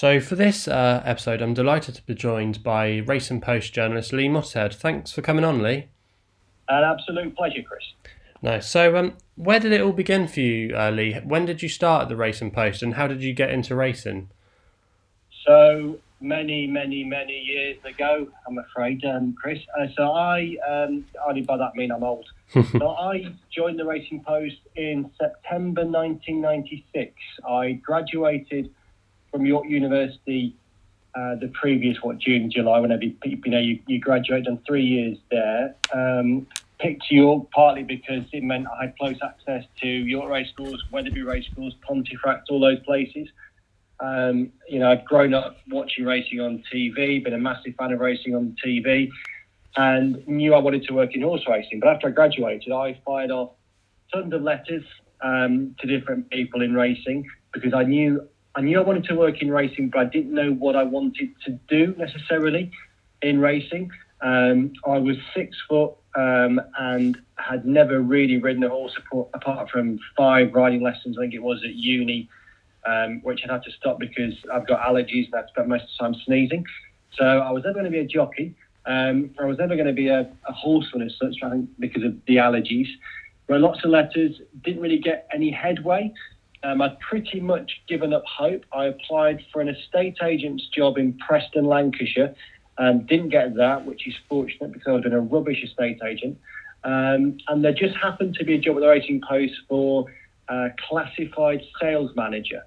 So, for this uh, episode, I'm delighted to be joined by Racing Post journalist Lee Mottershead. Thanks for coming on, Lee. An absolute pleasure, Chris. Nice. So, um, where did it all begin for you, uh, Lee? When did you start at the Racing Post and how did you get into racing? So, many, many, many years ago, I'm afraid, um, Chris. Uh, so, I, um, only by that mean I'm old. so, I joined the Racing Post in September 1996. I graduated from York University uh, the previous what June July whenever you, you know you, you graduate done three years there. Um, picked York partly because it meant I had close access to York racecourse Wetherby racecourse Pontefract all those places. Um, you know I'd grown up watching racing on TV been a massive fan of racing on TV and knew I wanted to work in horse racing. But after I graduated I fired off tons of letters um, to different people in racing because I knew I knew I wanted to work in racing, but I didn't know what I wanted to do necessarily in racing. Um, I was six foot um, and had never really ridden a horse apart from five riding lessons, I think it was at uni, um, which I had to stop because I've got allergies and I spent most of the time sneezing. So I was never going to be a jockey. Um, I was never going to be a, a horseman as such, I think, because of the allergies. Wrote lots of letters, didn't really get any headway. Um, I'd pretty much given up hope. I applied for an estate agent's job in Preston, Lancashire, and didn't get that, which is fortunate because I've been a rubbish estate agent. Um, and there just happened to be a job at the Racing Post for a classified sales manager.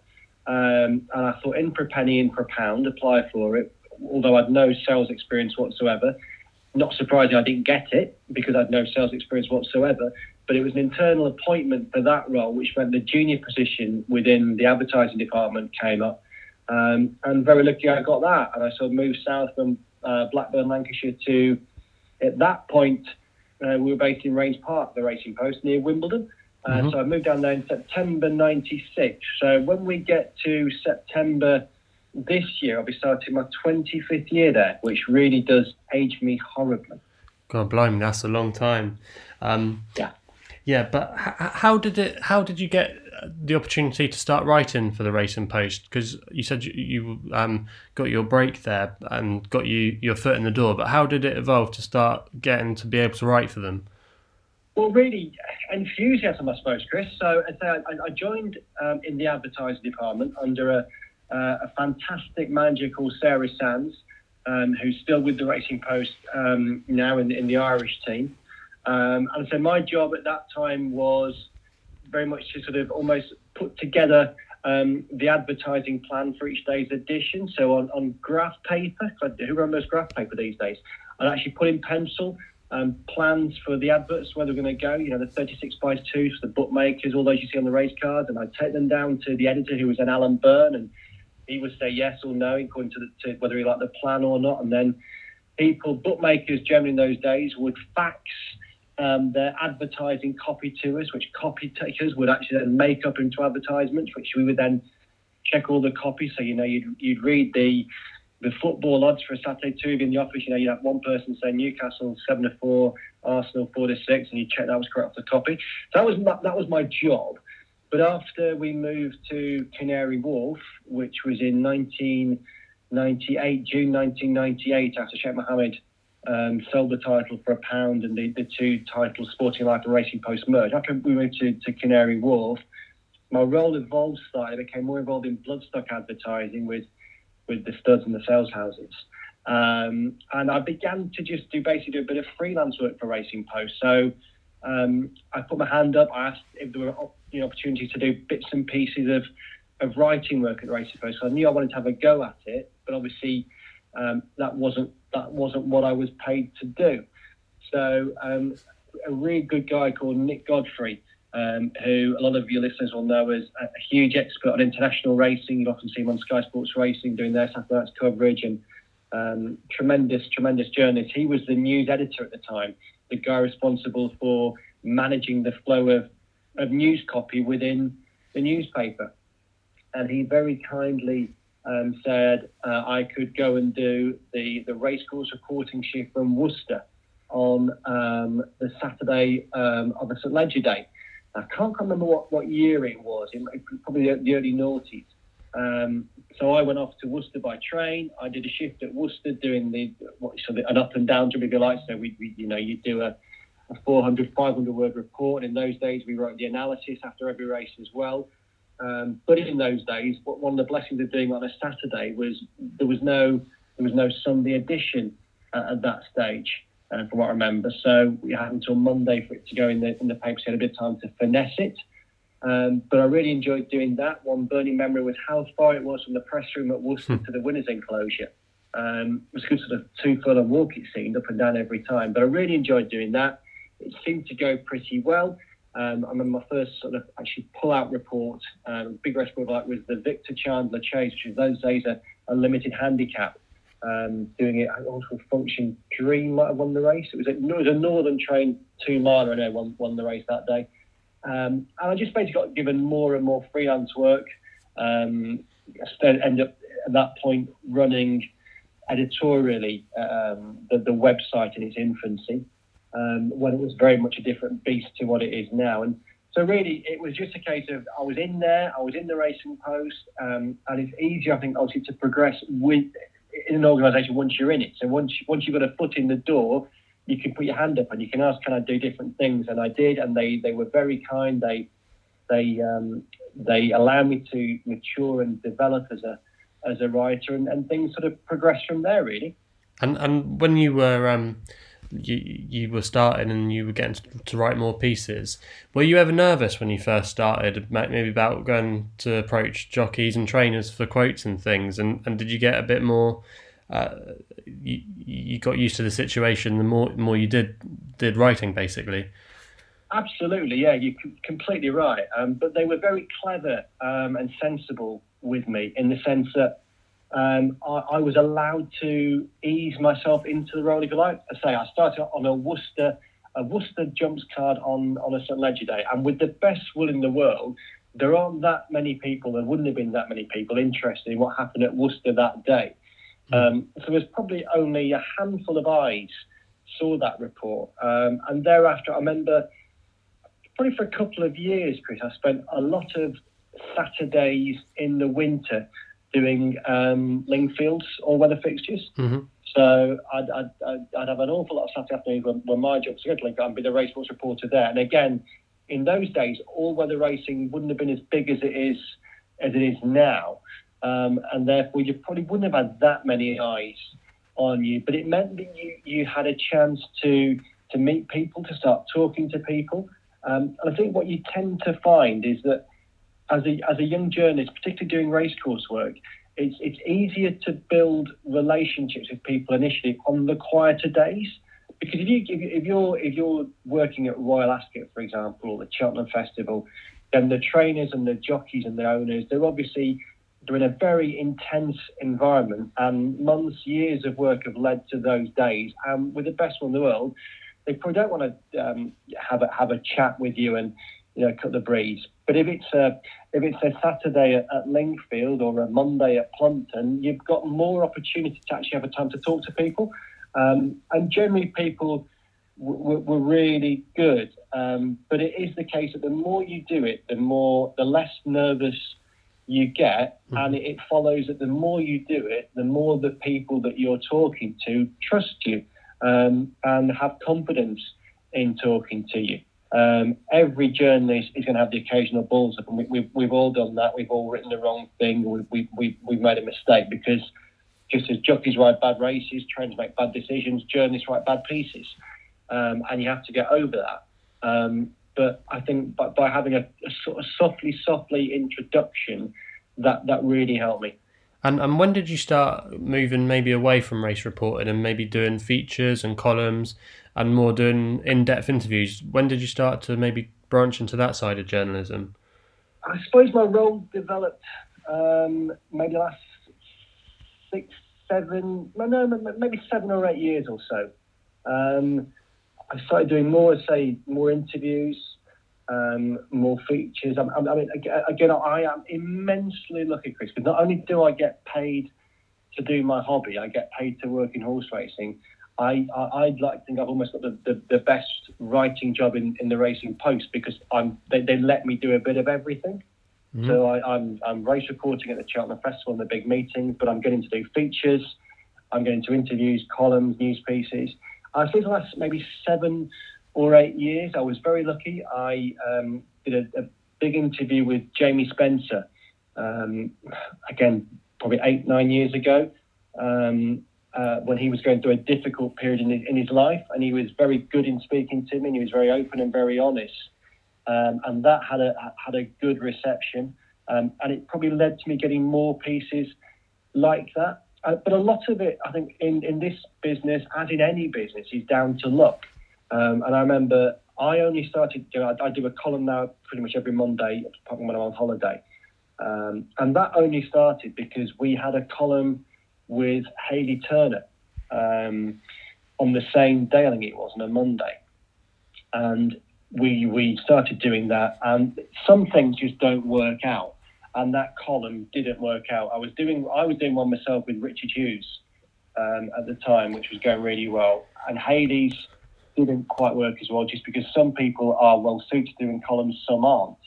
Um, and I thought, in for a penny, in for a pound, apply for it, although I'd no sales experience whatsoever. Not surprising I didn't get it because I'd no sales experience whatsoever but it was an internal appointment for that role, which meant the junior position within the advertising department came up. Um, and very lucky I got that. And I sort of moved south from uh, Blackburn, Lancashire to, at that point, uh, we were based in Raynes Park, the Racing Post, near Wimbledon. Uh, mm-hmm. So I moved down there in September 96. So when we get to September this year, I'll be starting my 25th year there, which really does age me horribly. God, blimey, that's a long time. Um, yeah. Yeah, but how did it? How did you get the opportunity to start writing for the Racing Post? Because you said you, you um, got your break there and got you your foot in the door. But how did it evolve to start getting to be able to write for them? Well, really, enthusiasm, I suppose, Chris. So I, I joined um, in the advertising department under a, uh, a fantastic manager called Sarah Sands, um, who's still with the Racing Post um, now in, in the Irish team. Um, and so my job at that time was very much to sort of almost put together um, the advertising plan for each day's edition. So on, on graph paper, who remembers graph paper these days? I'd actually put in pencil um, plans for the adverts, where they're going to go, you know, the 36 by 2s for the bookmakers, all those you see on the race cards. And I'd take them down to the editor, who was an Alan Byrne, and he would say yes or no, according to, the, to whether he liked the plan or not. And then people, bookmakers generally in those days, would fax um, their advertising copy to us, which copy takers would actually then make up into advertisements, which we would then check all the copy. So you know, you'd you'd read the the football odds for a Saturday two in the office. You know, you'd have one person say Newcastle seven to four, Arsenal four to six, and you'd check that was correct off the copy. So that was my, that was my job. But after we moved to Canary Wharf, which was in 1998, June 1998, after Sheikh Mohammed um, sold the title for a pound and the, the two titles, Sporting Life and Racing Post, merged. After we moved to, to Canary Wharf, my role evolved slightly. I became more involved in bloodstock advertising with, with the studs and the sales houses. Um, and I began to just do basically do a bit of freelance work for Racing Post. So um, I put my hand up. I asked if there were you know, opportunities to do bits and pieces of, of writing work at Racing Post. So I knew I wanted to have a go at it, but obviously um, that wasn't that wasn't what I was paid to do. So um, a really good guy called Nick Godfrey, um, who a lot of your listeners will know as a, huge expert on international racing. You've often seen him on Sky Sports Racing doing their Saturday coverage and um, tremendous, tremendous journalist. He was the news editor at the time, the guy responsible for managing the flow of, of news copy within the newspaper. And he very kindly um, said uh, I could go and do the, the racecourse reporting shift from Worcester on um, the Saturday um, of the St. Leger Day. I can't remember what, what year it was, it, probably the, early noughties. Um, so I went off to Worcester by train. I did a shift at Worcester doing the what so the, an up and down job if you like. So we, we you know you do a, a 400 500 word report. In those days we wrote the analysis after every race as well. Um, but in those days, one of the blessings of doing on a Saturday was there was no there was no Sunday edition uh, at that stage, uh, from what I remember. So we had until Monday for it to go in the in the paper. So had a bit of time to finesse it. Um, but I really enjoyed doing that. One burning memory was how far it was from the press room at Worcester hmm. to the winners' enclosure. Um, it was a good sort of two furlong walk it seemed up and down every time. But I really enjoyed doing that. It seemed to go pretty well. Um, I remember my first sort of actually pull-out report, um, big report like was the Victor Chandler Chase, which was those days a, a limited handicap. Um, doing it, I also Function Dream might have won the race. It was a, it was a Northern Train two miler, I know, won, won the race that day. Um, and I just basically got given more and more freelance work. Um, I ended up at that point running editorially um, the, the website in its infancy um, when it was very much a different beast to what it is now. And so really, it was just a case of I was in there, I was in the racing post, um, and it's easier, I think, obviously, to progress with in an organisation once you're in it. So once once you've got a foot in the door, you can put your hand up and you can ask, "Can I do different things?" And I did, and they they were very kind. They they um, they allowed me to mature and develop as a as a writer, and, and things sort of progressed from there, really. And and when you were um, you you were starting and you were getting to, write more pieces. Were you ever nervous when you first started, maybe about going to approach jockeys and trainers for quotes and things? And and did you get a bit more? Uh, you, you got used to the situation the more more you did did writing basically. Absolutely, yeah, you're completely right. Um, but they were very clever um, and sensible with me in the sense that um, I, I, was allowed to ease myself into the role, if you like. I say I started on a Worcester, a Worcester jumps card on, on a St. Leger day, and with the best will in the world, there aren't that many people, there wouldn't have been that many people interested in what happened at Worcester that day. Hmm. Um, so there's probably only a handful of eyes saw that report. Um, and thereafter, I remember probably for a couple of years, Chris, I spent a lot of Saturdays in the winter doing um, Lingfields all weather fixtures. Mm-hmm. So I'd, I'd, I'd, have an awful lot of Saturday afternoons when, when my job was to go to Lincoln and be the race reporter there. And again, in those days, all weather racing wouldn't have been as big as it is as it is now. Um, and therefore, you probably wouldn't have had that many eyes on you. But it meant that you, you had a chance to to meet people, to start talking to people. Um, and I think what you tend to find is that as a as a young journalist, particularly doing racecourse work, it's it's easier to build relationships with people initially on the quieter days. Because if you if you're if you're working at Royal Ascot, for example, or the Cheltenham Festival, then the trainers and the jockeys and the owners, they're obviously they're in a very intense environment, and months, years of work have led to those days. And with the best one in the world, they probably don't want to um, have a have a chat with you and you know cut the breeze. But if it's a if it's a Saturday at, at Lingfield or a Monday at Plumpton, you've got more opportunity to actually have a time to talk to people. Um, and generally, people w- w- were really good. Um, but it is the case that the more you do it, the more the less nervous you get, mm-hmm. and it, it follows that the more you do it, the more the people that you're talking to trust you um, and have confidence in talking to you. Um, every journalist is going to have the occasional balls up, and we, have we've all done that. We've all written the wrong thing. We, we, we, we've made a mistake because just as jockeys ride bad races, trainers make bad decisions, journalists write bad pieces, um, and you have to get over that. Um, but I think by, by having a, a, sort of softly, softly introduction, that that really helped me. And and when did you start moving maybe away from race reporting and maybe doing features and columns and more doing in-depth interviews? When did you start to maybe branch into that side of journalism? I suppose my role developed um, maybe last six, seven, no, maybe seven or eight years or so. Um, I started doing more, say, more interviews, um, more features. I, I, mean, again, I am immensely lucky, Chris, because not only do I get paid to do my hobby, I get paid to work in horse racing. I, I would like to think I've almost got the, the, the, best writing job in, in the Racing Post because I'm they, they let me do a bit of everything. Mm-hmm. So I, am I'm, I'm race reporting at the Cheltenham Festival and the big meetings, but I'm getting to do features. I'm getting to interviews, columns, news pieces. I think the last maybe seven or eight years, I was very lucky. I um, did a, a, big interview with Jamie Spencer, um, again, probably eight, nine years ago, um, uh, when he was going through a difficult period in his, in his life. And he was very good in speaking to me, and he was very open and very honest. Um, and that had a had a good reception, um, and it probably led to me getting more pieces like that. Uh, but a lot of it, I think, in, in this business, as in any business, is down to luck. Um, and I remember I only started, know, I, I, do a column now pretty much every Monday, apart from when I'm on holiday. Um, and that only started because we had a column with Hayley Turner um, on the same day, I think it was, on a Monday. And we we started doing that, and some things just don't work out. And that column didn't work out. I was doing I was doing one myself with Richard Hughes um, at the time, which was going really well, and Hayley's didn't quite work as well, just because some people are well suited to doing columns, some aren't.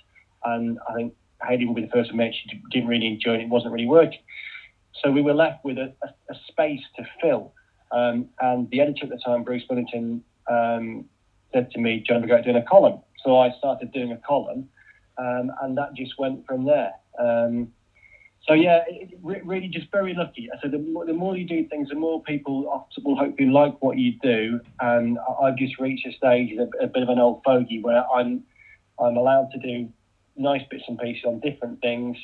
And I think Hayley will be the first to admit she didn't really enjoy it; it wasn't really working. So we were left with a, a, a space to fill. Um, and the editor at the time, Bruce Millington, um, said to me, John, we're going to doing a column. So I started doing a column, um, and that just went from there. Um, so yeah, it, really just very lucky. So the, the more you do things, the more people will hopefully like what you do. And I've just reached a stage, a, a bit of an old fogey, where I'm I'm allowed to do nice bits and pieces on different things,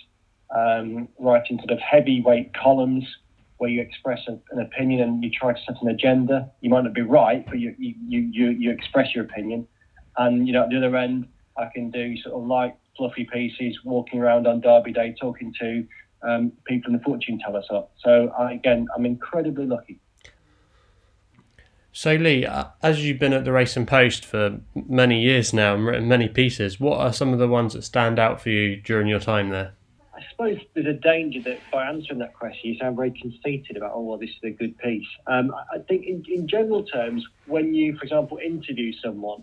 um, writing sort of heavyweight columns where you express an opinion and you try to set an agenda. You might not be right, but you, you, you, you express your opinion. And, you know, at the other end, I can do sort of light, fluffy pieces, walking around on Derby Day, talking to um, people in the fortune teller up. So, I, again, I'm incredibly lucky. So, Lee, uh, as you've been at the Racing Post for many years now and written many pieces, what are some of the ones that stand out for you during your time there? I suppose there's a danger that by answering that question, you sound very conceited about, oh, well, this is a good piece. Um, I think, in, in general terms, when you, for example, interview someone,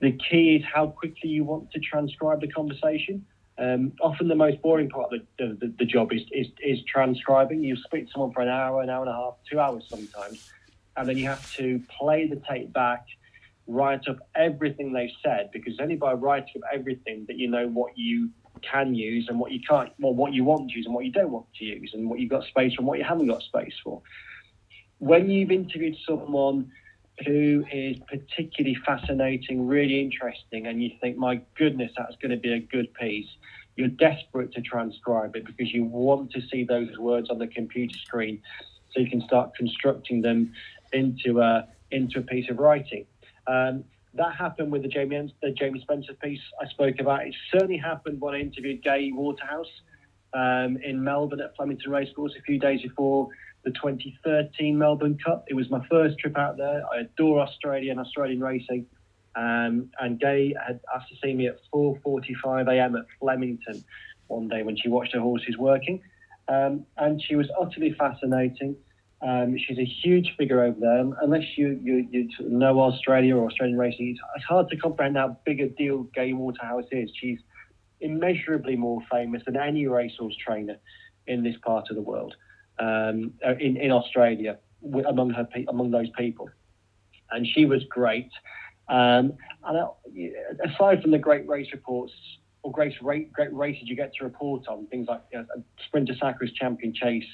the key is how quickly you want to transcribe the conversation. Um, often the most boring part of the, the, the, job is, is, is transcribing. You speak to someone for an hour, an hour and a half, two hours sometimes, and then you have to play the tape back, write up everything they've said, because only by writing up everything that you know what you can use and what you can't, well, what you want to use and what you don't want to use, and what you've got space for and what you haven't got space for. When you've interviewed someone who is particularly fascinating, really interesting, and you think, my goodness, that's going to be a good piece, you're desperate to transcribe it because you want to see those words on the computer screen so you can start constructing them into a, into a piece of writing. Um, that happened with the Jamie, the Jamie Spencer piece I spoke about. It certainly happened when I interviewed Gay Waterhouse um, in Melbourne at Flemington Racecourse a few days before the 2013 Melbourne Cup. It was my first trip out there. I adore Australia and Australian racing. Um, and Gay had asked to see me at 4:45 a.m. at Flemington one day when she watched her horses working, um, and she was utterly fascinating. Um, she's a huge figure over there. Unless you, you, you know Australia or Australian racing, it's, it's hard to comprehend how big a deal Gay Waterhouse is. She's immeasurably more famous than any racehorse trainer in this part of the world, um, uh, in, in Australia, among her among those people. And she was great. Um, and uh, aside from the great race reports or great, great races you get to report on, things like you know, Sprinter Sacre's Champion Chase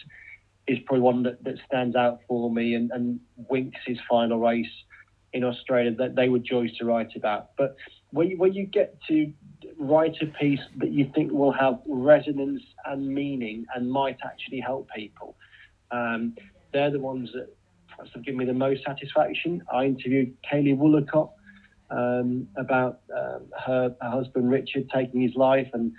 is probably one that, that stands out for me. And, and Winx' final race in Australia that they were joys to write about. But when you, when you get to write a piece that you think will have resonance and meaning and might actually help people, um, they're the ones that have given me the most satisfaction. I interviewed Kayley Woollacott um, about um, her, her husband Richard taking his life and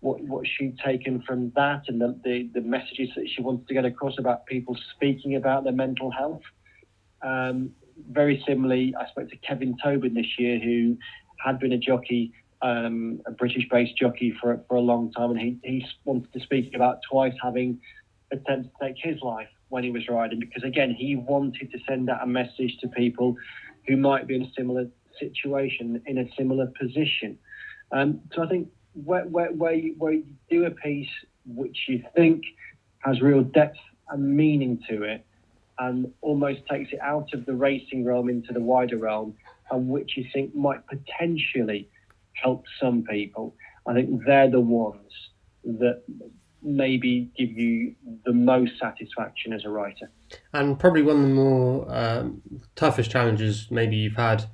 what what she'd taken from that and the, the, the messages that she wanted to get across about people speaking about their mental health. Um, very similarly, I spoke to Kevin Tobin this year, who had been a jockey, um, a British-based jockey for for a long time, and he he wanted to speak about twice having attempted to take his life when he was riding, because again he wanted to send out a message to people who might be in a similar situation, in a similar position. Um, so I think where, where, where, you, where you do a piece which you think has real depth and meaning to it and almost takes it out of the racing realm into the wider realm and which you think might potentially help some people. I think they're the ones that maybe give you the most satisfaction as a writer. And probably one of the more um, toughest challenges maybe you've had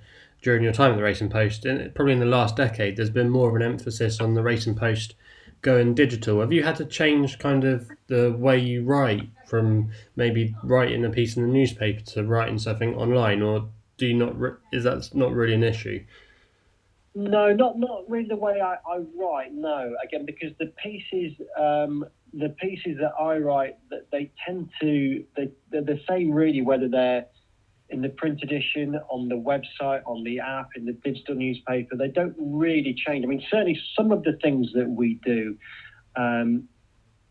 during your time at the Racing Post, and probably in the last decade, there's been more of an emphasis on the Racing Post going digital. Have you had to change kind of the way you write from maybe writing a piece in the newspaper to writing something online, or do you not? Re- is that not really an issue? No, not not really the way I, I write. No, again because the pieces um, the pieces that I write that they tend to they they're the same really whether they're in the print edition, on the website, on the app, in the digital newspaper. They don't really change. I mean, certainly some of the things that we do um,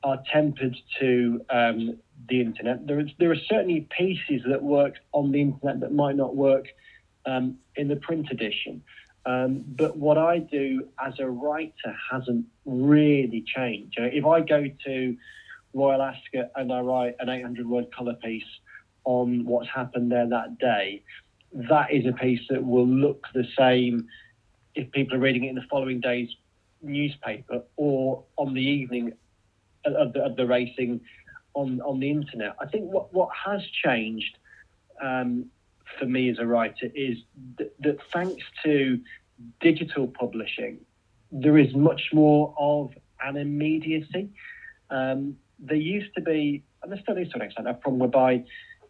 are tempered to um, the internet. There, is, there are certainly pieces that work on the internet that might not work um, in the print edition. Um, but what I do as a writer hasn't really changed. If I go to Royal Ascot and I write an 800 word colour piece on what's happened there that day, that is a piece that will look the same if people are reading it in the following day's newspaper or on the evening of the, of the racing on, on the internet. I think what, what has changed um, for me as a writer is that, that thanks to digital publishing, there is much more of an immediacy. Um, there used to be, and there still is to an extent, a problem whereby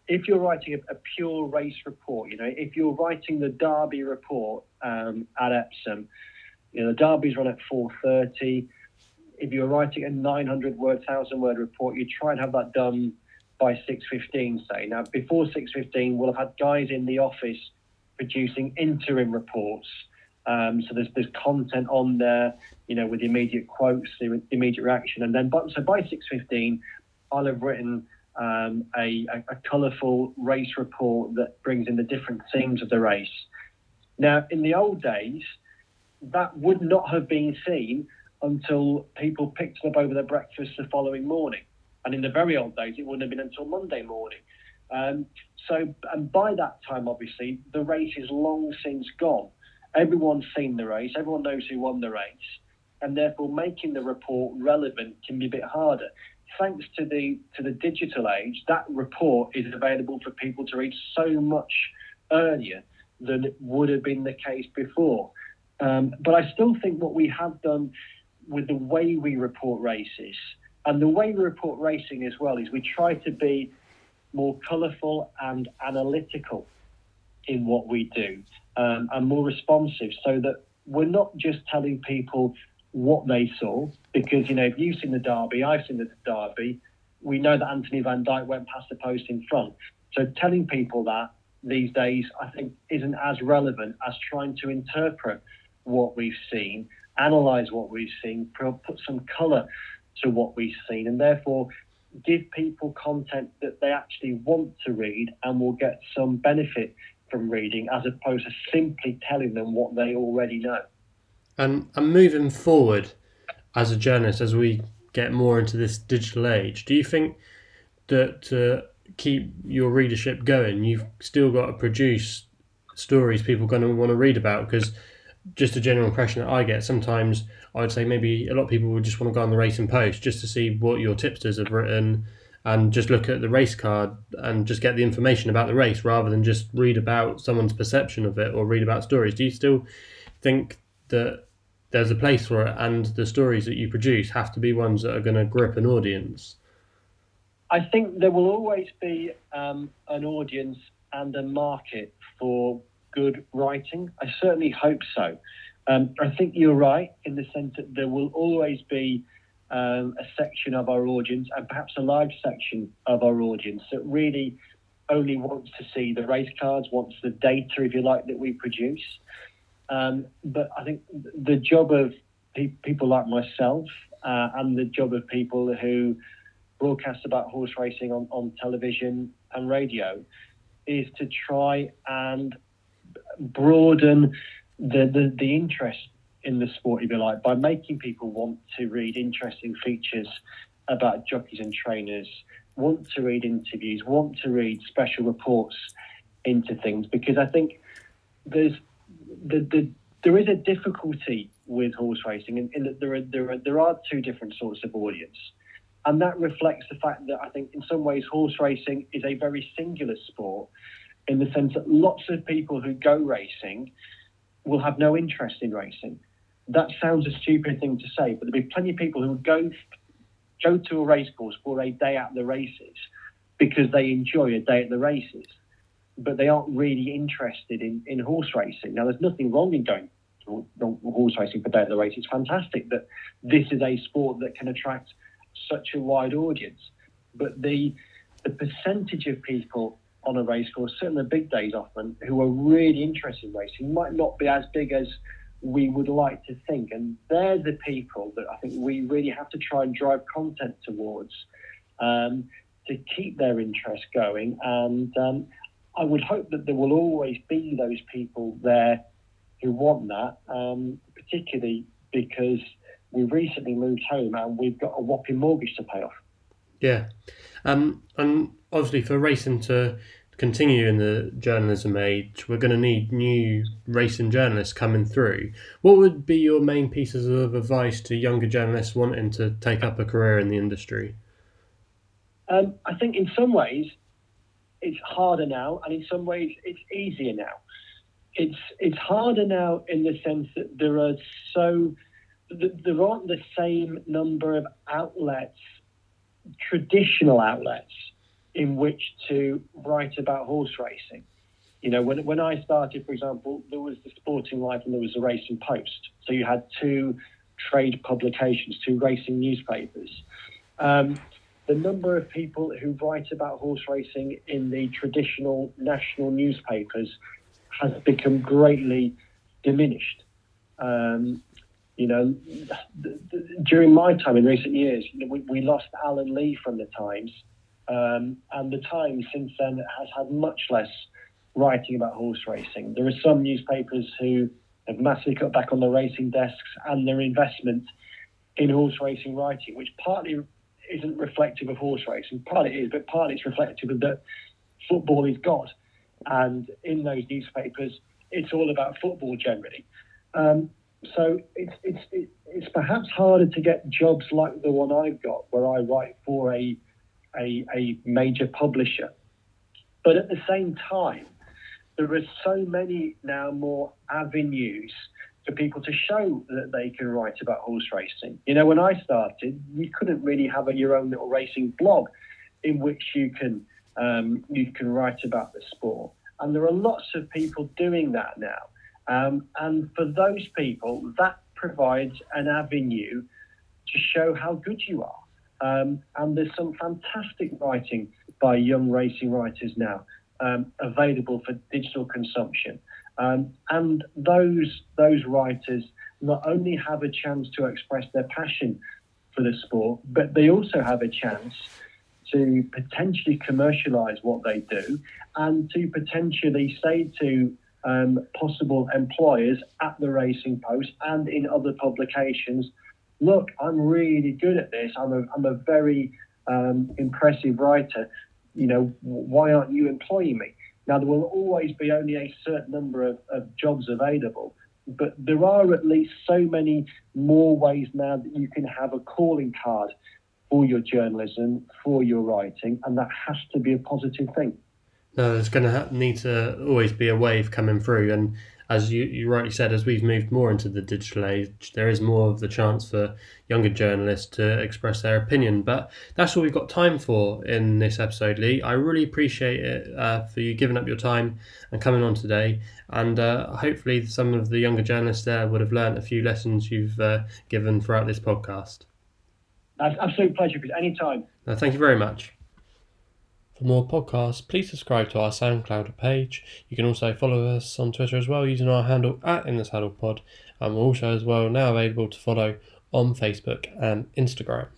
if you're writing a, a, pure race report, you know, if you're writing the Derby report um, at Epsom, you know, the Derby's run at 4.30. If you're writing a 900 word, 1,000 word report, you try and have that done by 6.15, say. Now, before 6.15, we'll have had guys in the office producing interim reports. Um, so there's there's content on there, you know, with the immediate quotes, the immediate reaction, and then but so by 6:15, I'll have written um, a, a, a colourful race report that brings in the different themes of the race. Now, in the old days, that would not have been seen until people picked it up over their breakfast the following morning. And in the very old days, it wouldn't have been until Monday morning. Um, so, and by that time, obviously, the race is long since gone. Everyone's seen the race, everyone knows who won the race, and therefore making the report relevant can be a bit harder thanks to the to the digital age, that report is available for people to read so much earlier than it would have been the case before. Um, but I still think what we have done with the way we report races and the way we report racing as well is we try to be more colourful and analytical in what we do um, and more responsive so that we're not just telling people what they saw because you know if you've seen the derby, I've seen the derby. We know that Anthony Van Dyck went past the post in front. So telling people that these days, I think, isn't as relevant as trying to interpret what we've seen, analyze what we've seen, put some colour to what we've seen, and therefore give people content that they actually want to read and will get some benefit from reading, as opposed to simply telling them what they already know. And and moving forward as a journalist, as we get more into this digital age, do you think that to keep your readership going, you've still got to produce stories people are going to want to read about? Because just a general impression that I get sometimes, I'd say maybe a lot of people would just want to go on the Racing Post just to see what your tipsters have written and just look at the race card and just get the information about the race rather than just read about someone's perception of it or read about stories. Do you still think that there's a place for it, and the stories that you produce have to be ones that are going to grip an audience. I think there will always be um, an audience and a market for good writing. I certainly hope so. Um, I think you're right in the sense that there will always be um, a section of our audience, and perhaps a large section of our audience, that really only wants to see the race cards, wants the data, if you like, that we produce. Um, but I think the job of pe- people like myself uh, and the job of people who broadcast about horse racing on, on television and radio is to try and broaden the, the, the interest in the sport, if you like, by making people want to read interesting features about jockeys and trainers, want to read interviews, want to read special reports into things, because I think there's the, the there is a difficulty with horse racing in, in that there are, there are there are two different sorts of audience. And that reflects the fact that I think in some ways horse racing is a very singular sport in the sense that lots of people who go racing will have no interest in racing. That sounds a stupid thing to say, but there'll be plenty of people who will go go to a racecourse for a day at the races because they enjoy a day at the races, but they aren't really interested in, in horse racing. Now, there's nothing wrong in going to horse racing for a day at the race. It's fantastic that this is a sport that can attract such a wide audience. But the the percentage of people on a race course, certainly the big days often, who are really interested in racing might not be as big as we would like to think. And they're the people that I think we really have to try and drive content towards um, to keep their interest going. And um, I would hope that there will always be those people there who want that, um, particularly because we recently moved home and we've got a whopping mortgage to pay off. Yeah. Um, and obviously, for racing to continue in the journalism age, we're going to need new racing journalists coming through. What would be your main pieces of advice to younger journalists wanting to take up a career in the industry? Um, I think in some ways it's harder now, and in some ways it's easier now. It's it's harder now in the sense that there are so there aren't the same number of outlets, traditional outlets in which to write about horse racing. You know, when, when I started, for example, there was the Sporting Life and there was the Racing Post. So you had two trade publications, two racing newspapers. Um, the number of people who write about horse racing in the traditional national newspapers has become greatly diminished. Um, you know, th- th- during my time in recent years, we, we lost Alan Lee from the Times um, and the Times since then has had much less writing about horse racing. There are some newspapers who have massively cut back on their racing desks and their investment in horse racing writing, which partly isn't reflective of horse racing, partly it is, but partly it's reflective of that football is God. And in those newspapers, it's all about football generally. Um, so it's, it's, it's perhaps harder to get jobs like the one I've got, where I write for a a, a major publisher. But at the same time, there are so many now more avenues for people to show that they can write about horse racing. You know, when I started, you couldn't really have a, your own little racing blog in which you can um, you can write about the sport. And there are lots of people doing that now. Um, and for those people, that provides an avenue to show how good you are. Um, and there's some fantastic writing by young racing writers now um, available for digital consumption. Um, and those those writers not only have a chance to express their passion for the sport, but they also have a chance to potentially commercialize what they do and to potentially say to um, possible employers at the Racing Post and in other publications look, I'm really good at this. I'm a, I'm a very um, impressive writer. You know, why aren't you employing me? Now, there will always be only a certain number of, of jobs available, but there are at least so many more ways now that you can have a calling card for your journalism, for your writing, and that has to be a positive thing. No, there's going to need to always be a wave coming through, and as you, you rightly said, as we've moved more into the digital age, there is more of the chance for younger journalists to express their opinion. But that's all we've got time for in this episode, Lee. I really appreciate it uh, for you giving up your time and coming on today. And uh, hopefully, some of the younger journalists there would have learned a few lessons you've uh, given throughout this podcast. That's absolute pleasure, Chris. Anytime. thank you very much. For more podcasts, please subscribe to our SoundCloud page. You can also follow us on Twitter as well using our handle at In the Saddle Pod. And we're also as well now available to follow on Facebook and Instagram.